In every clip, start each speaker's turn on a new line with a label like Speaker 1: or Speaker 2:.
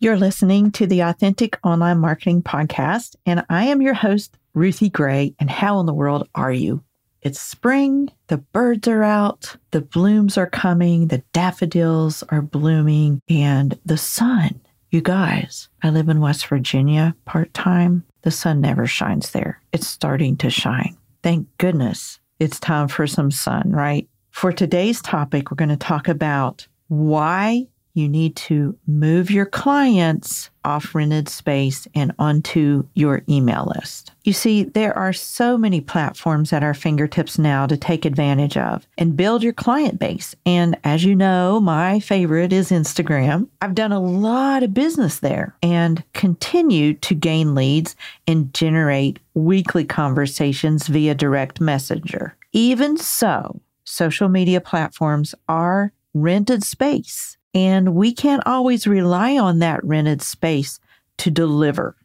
Speaker 1: You're listening to the Authentic Online Marketing Podcast, and I am your host, Ruthie Gray. And how in the world are you? It's spring, the birds are out, the blooms are coming, the daffodils are blooming, and the sun. You guys, I live in West Virginia part time. The sun never shines there. It's starting to shine. Thank goodness it's time for some sun, right? For today's topic, we're going to talk about why you need to move your clients off rented space and onto your email list. You see, there are so many platforms at our fingertips now to take advantage of and build your client base. And as you know, my favorite is Instagram. I've done a lot of business there and continue to gain leads and generate weekly conversations via direct messenger. Even so, social media platforms are rented space and we can't always rely on that rented space to deliver.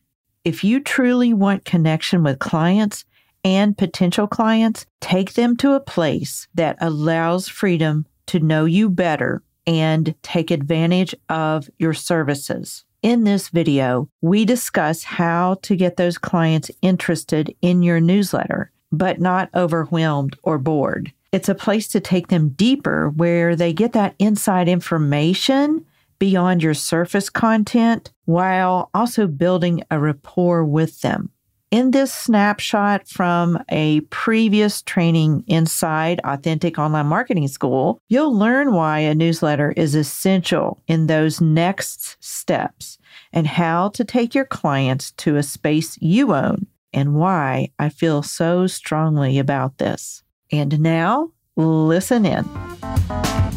Speaker 1: If you truly want connection with clients and potential clients, take them to a place that allows freedom to know you better and take advantage of your services. In this video, we discuss how to get those clients interested in your newsletter, but not overwhelmed or bored. It's a place to take them deeper where they get that inside information beyond your surface content while also building a rapport with them. In this snapshot from a previous training inside Authentic Online Marketing School, you'll learn why a newsletter is essential in those next steps and how to take your clients to a space you own and why I feel so strongly about this. And now, listen in.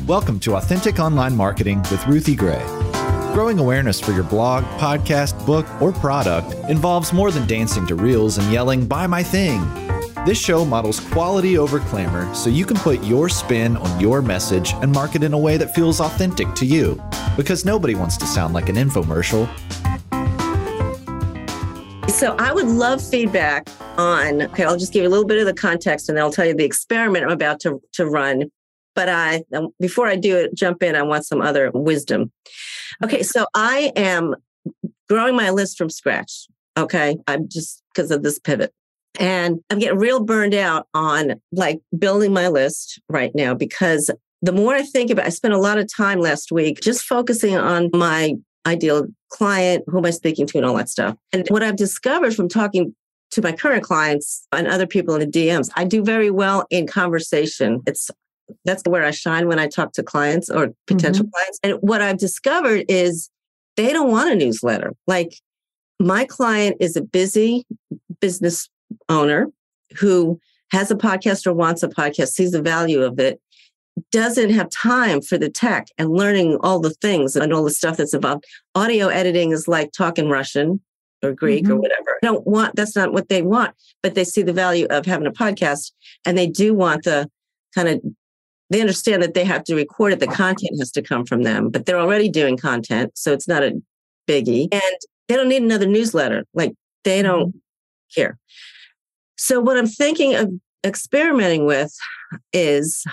Speaker 2: Welcome to Authentic Online Marketing with Ruthie Gray. Growing awareness for your blog, podcast, book, or product involves more than dancing to reels and yelling, Buy my thing. This show models quality over clamor so you can put your spin on your message and market in a way that feels authentic to you. Because nobody wants to sound like an infomercial.
Speaker 3: So I would love feedback on, okay, I'll just give you a little bit of the context and then I'll tell you the experiment I'm about to, to run. But I, um, before I do it, jump in, I want some other wisdom. Okay, so I am growing my list from scratch. Okay, I'm just because of this pivot. And I'm getting real burned out on like building my list right now because the more I think about, I spent a lot of time last week just focusing on my ideal client, who am I speaking to, and all that stuff. And what I've discovered from talking to my current clients and other people in the DMs, I do very well in conversation. It's that's where I shine when I talk to clients or potential mm-hmm. clients. And what I've discovered is they don't want a newsletter. Like my client is a busy business owner who has a podcast or wants a podcast, sees the value of it, doesn't have time for the tech and learning all the things and all the stuff that's involved. Audio editing is like talking Russian or Greek mm-hmm. or whatever. Don't want that's not what they want, but they see the value of having a podcast and they do want the kind of they understand that they have to record it. The content has to come from them, but they're already doing content, so it's not a biggie. And they don't need another newsletter. Like they don't mm-hmm. care. So what I'm thinking of experimenting with is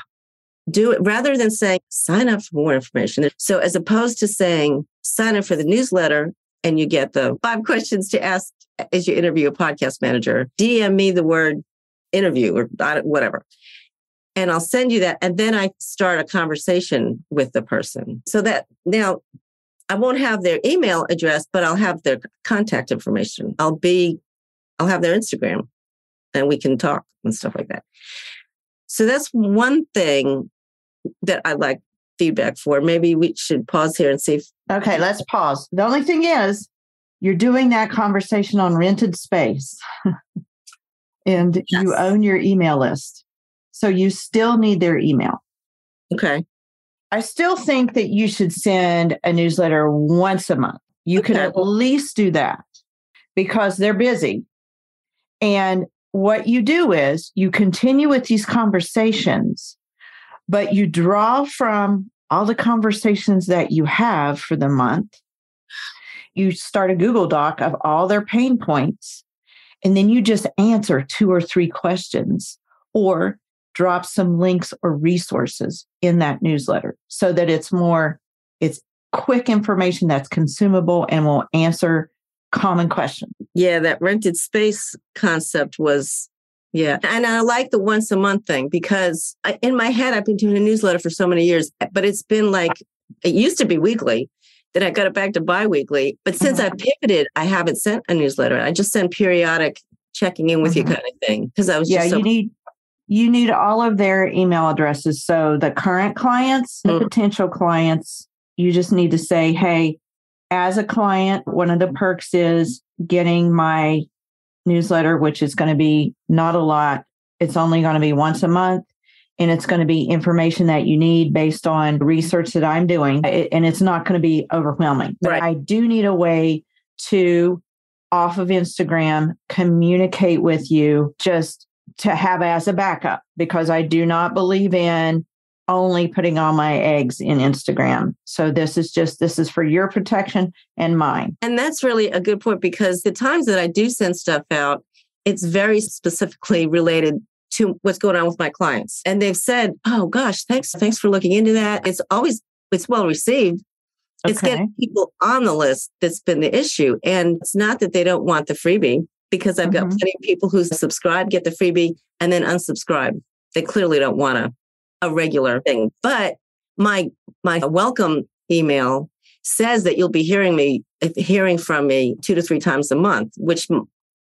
Speaker 3: do it rather than saying sign up for more information. So as opposed to saying sign up for the newsletter and you get the five questions to ask as you interview a podcast manager, DM me the word interview or whatever. And I'll send you that. And then I start a conversation with the person so that now I won't have their email address, but I'll have their contact information. I'll be, I'll have their Instagram and we can talk and stuff like that. So that's one thing that I'd like feedback for. Maybe we should pause here and see if.
Speaker 1: Okay, let's pause. The only thing is, you're doing that conversation on rented space and yes. you own your email list. So you still need their email.
Speaker 3: Okay.
Speaker 1: I still think that you should send a newsletter once a month. You okay. can at least do that because they're busy. And what you do is you continue with these conversations but you draw from all the conversations that you have for the month. You start a Google Doc of all their pain points, and then you just answer two or three questions or drop some links or resources in that newsletter so that it's more it's quick information that's consumable and will answer common questions.
Speaker 3: Yeah, that rented space concept was yeah. And I like the once a month thing because I, in my head, I've been doing a newsletter for so many years, but it's been like, it used to be weekly. Then I got it back to bi-weekly. But since mm-hmm. I pivoted, I haven't sent a newsletter. I just send periodic checking in with mm-hmm. you kind of thing. Because I was just
Speaker 1: yeah,
Speaker 3: so-
Speaker 1: you need you need all of their email addresses. So the current clients, the mm-hmm. potential clients, you just need to say, hey, as a client, one of the perks is getting my newsletter, which is going to be not a lot. It's only going to be once a month and it's going to be information that you need based on research that I'm doing. And it's not going to be overwhelming. But right. I do need a way to, off of Instagram, communicate with you just to have as a backup because I do not believe in only putting all my eggs in Instagram. So this is just this is for your protection and mine.
Speaker 3: And that's really a good point because the times that I do send stuff out, it's very specifically related to what's going on with my clients. And they've said, "Oh gosh, thanks thanks for looking into that." It's always it's well received. Okay. It's getting people on the list that's been the issue. And it's not that they don't want the freebie because I've mm-hmm. got plenty of people who subscribe, get the freebie, and then unsubscribe. They clearly don't want to a regular thing. But my my welcome email says that you'll be hearing me hearing from me two to three times a month, which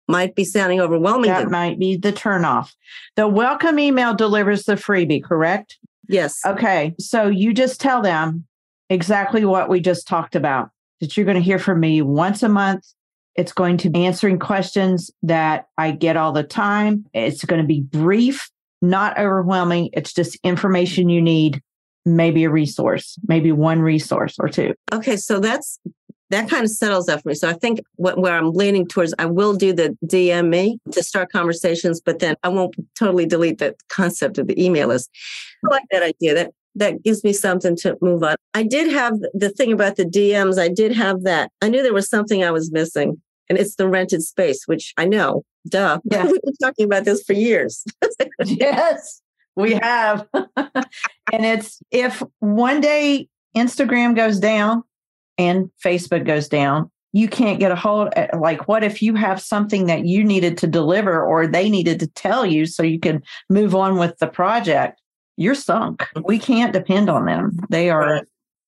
Speaker 3: might be sounding overwhelming.
Speaker 1: That might be the turnoff. The welcome email delivers the freebie, correct?
Speaker 3: Yes.
Speaker 1: Okay. So you just tell them exactly what we just talked about. That you're going to hear from me once a month. It's going to be answering questions that I get all the time. It's going to be brief not overwhelming. It's just information you need, maybe a resource, maybe one resource or two.
Speaker 3: Okay, so that's that kind of settles that for me. So I think what, where I'm leaning towards, I will do the DM me to start conversations, but then I won't totally delete the concept of the email list. I like that idea. That that gives me something to move on. I did have the thing about the DMs. I did have that. I knew there was something I was missing, and it's the rented space, which I know Duh. Yeah. We've been talking about this for years.
Speaker 1: yes, we have. and it's if one day Instagram goes down and Facebook goes down, you can't get a hold eh, like what if you have something that you needed to deliver or they needed to tell you so you can move on with the project? You're sunk. We can't depend on them. They are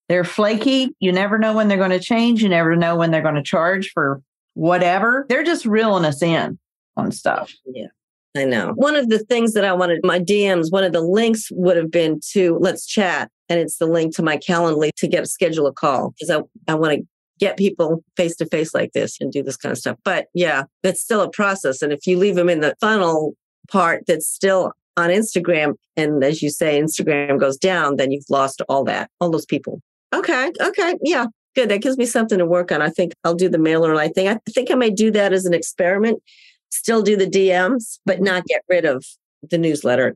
Speaker 1: they're flaky. You never know when they're going to change. You never know when they're going to charge for whatever. They're just reeling us in on stuff.
Speaker 3: Yeah. I know. One of the things that I wanted, my DMs, one of the links would have been to let's chat. And it's the link to my Calendly to get a schedule a call because I, I want to get people face to face like this and do this kind of stuff. But yeah, it's still a process. And if you leave them in the funnel part that's still on Instagram, and as you say, Instagram goes down, then you've lost all that, all those people. Okay. Okay. Yeah. Good. That gives me something to work on. I think I'll do the MailerLite thing. I think I may do that as an experiment still do the DMs, but not get rid of the newsletter.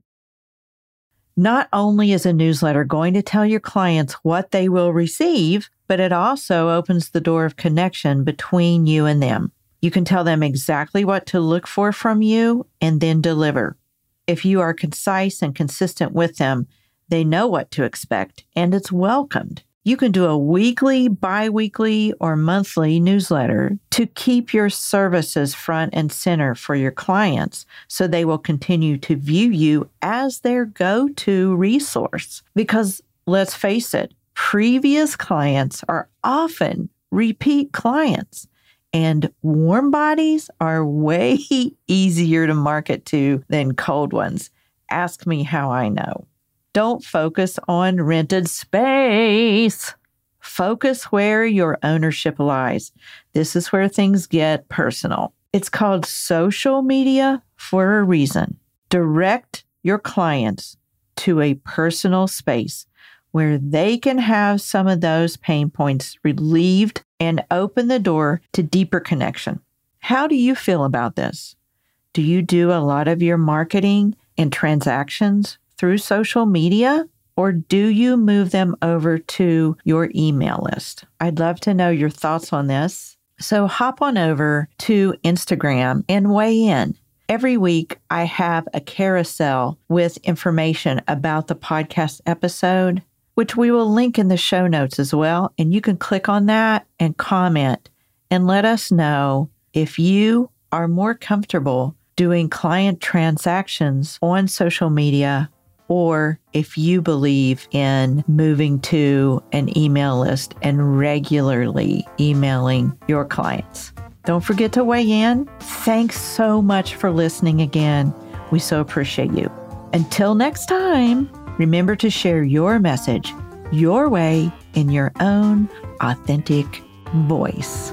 Speaker 1: Not only is a newsletter going to tell your clients what they will receive, but it also opens the door of connection between you and them. You can tell them exactly what to look for from you and then deliver. If you are concise and consistent with them, they know what to expect and it's welcomed. You can do a weekly, bi weekly, or monthly newsletter to keep your services front and center for your clients so they will continue to view you as their go to resource. Because let's face it, previous clients are often repeat clients, and warm bodies are way easier to market to than cold ones. Ask me how I know. Don't focus on rented space. Focus where your ownership lies. This is where things get personal. It's called social media for a reason. Direct your clients to a personal space where they can have some of those pain points relieved and open the door to deeper connection. How do you feel about this? Do you do a lot of your marketing and transactions through social media or do you move them over to your email list? I'd love to know your thoughts on this. So hop on over to Instagram and weigh in. Every week, I have a carousel with information about the podcast episode. which we will link in the show notes as well. And you can click on that and comment and let us know if you are more comfortable doing client transactions on social media or if you believe in moving to an email list and regularly emailing your clients. Don't forget to weigh in. Thanks so much for listening again. We so appreciate you. Until next time, remember to share your message your way in your own authentic voice.